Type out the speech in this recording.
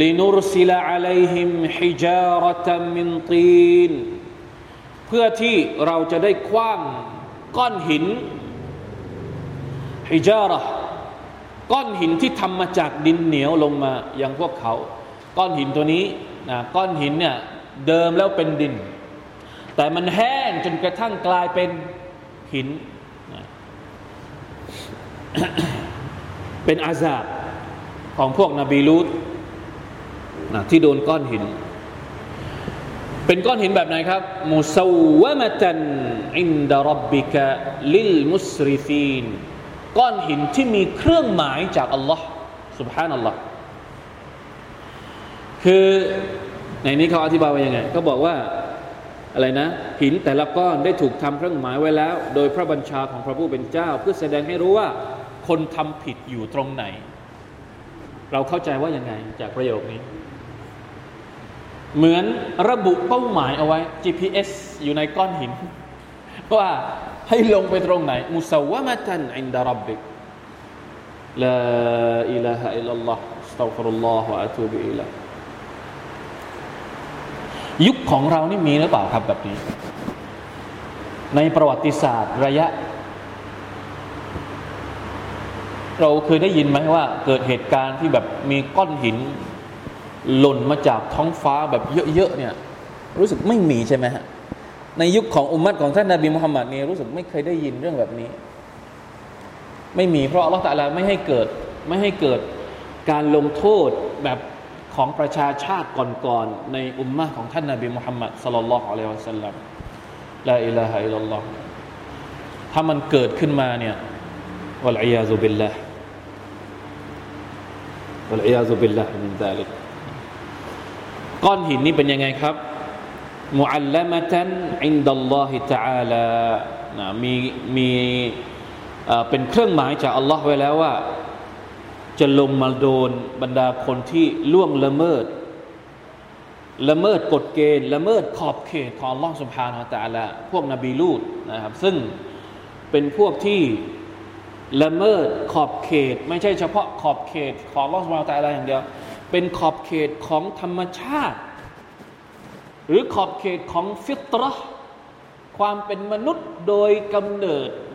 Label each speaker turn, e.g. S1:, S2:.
S1: ลินุรซิลาอะลัยฮิมฮิจาตัมมินตีน เพื่อที่เราจะได้คว้างก้อนหินฮิจาระก้อนหินที่ทำมาจากดินเหนียวลงมาอย่างพวกเขา ก้อนหินตัวนี้นะก้อนหินเนี่ยเดิมแล้วเป็นดิน แต่มันแห้งจนกระทั่งกลายเป็นหินนะเป็นอาซาบของพวกนบีลูต นะที่โดนก้อนหิน เป็นก้อนหินแบบไหนครับ มุสวมะตันอินดารับบิกะลิลมุสริฟีน ก้อนหินที่มีเครื่องหมายจากอัลลอฮ์ سبحان อัลลอฮ์คือในนี้เขาอธิบายว่ายังไงเขาบอกว่าอะไรนะ หินแต่ละก้อนได้ถูกทำเครื่องหมายไว้แล้ว โดยพระบัญชาของพระผู้เป็นเจ้า เพื่อแสดงให้รู้ว่า คนทำผิดอยู่ตรงไหน เราเข้าใจว่ายังไงจากประโยคนี้ เหมือนระบุเป้าหมายเอาไว้ GPS อยู่ในก้อนหิน ว่าให้ลงไปตรงไหน مسومة عند ربك لا إله إلا الله أستغفر الله وأتوب إليه ยุคของเรานี่มีหรือเปล่าครับแบบนี้ ในประวัติศาสตร์ระยะ เราเคยได้ยินไหมว่า เกิดเหตุการณ์ที่แบบมีก้อนหิน หล่นมาจากท้องฟ้าแบบเยอะๆเนี่ย รู้สึกไม่มีใช่ไหมฮะในยุคของอุมมัตของท่านนาบีมุฮัมมัดนี่รู้สึกไม่เคยได้ยินเรื่องแบบนี้ ไม่มีเพราะอัลลอฮฺตะลาไม่ให้เกิดไม่ให้เกิดการลงโทษแบบของประชาชาติก่อนๆในอุมมะของท่านนาบีมุฮัมมัดสลลัลลอฮุอะลัยฮิวะสัลลัมلا إله إلا الله ถ้ามันเกิดขึ้นมาเนี่ยوالعياذ بالله والعياذ بالله من ذلك ก้อนหินนี่เป็นยังไงครับمعلمة عند الله تعالى นะมีมีเป็นเครื่องหมายจากอัลลอฮ์ไว้แล้วว่า จะลงมาโดนบรรดาคนที่ล่วงละเมิด ละเมิดกฎเกณฑ์ละเมิดขอบเขตของอัลลอฮ์สุบฮานาอัลตะละพวกนบีลูดนะครับ ซึ่งเป็นพวกที่ ละเมิดขอบเขต ไม่ใช่เฉพาะขอบเขตของลอสมาตาอะไรอย่างเดียว เป็นขอบเขตของธรรมชาติ หรือขอบเขตของฟิตรห์ความเป็นมนุษย์โดยกำเนิด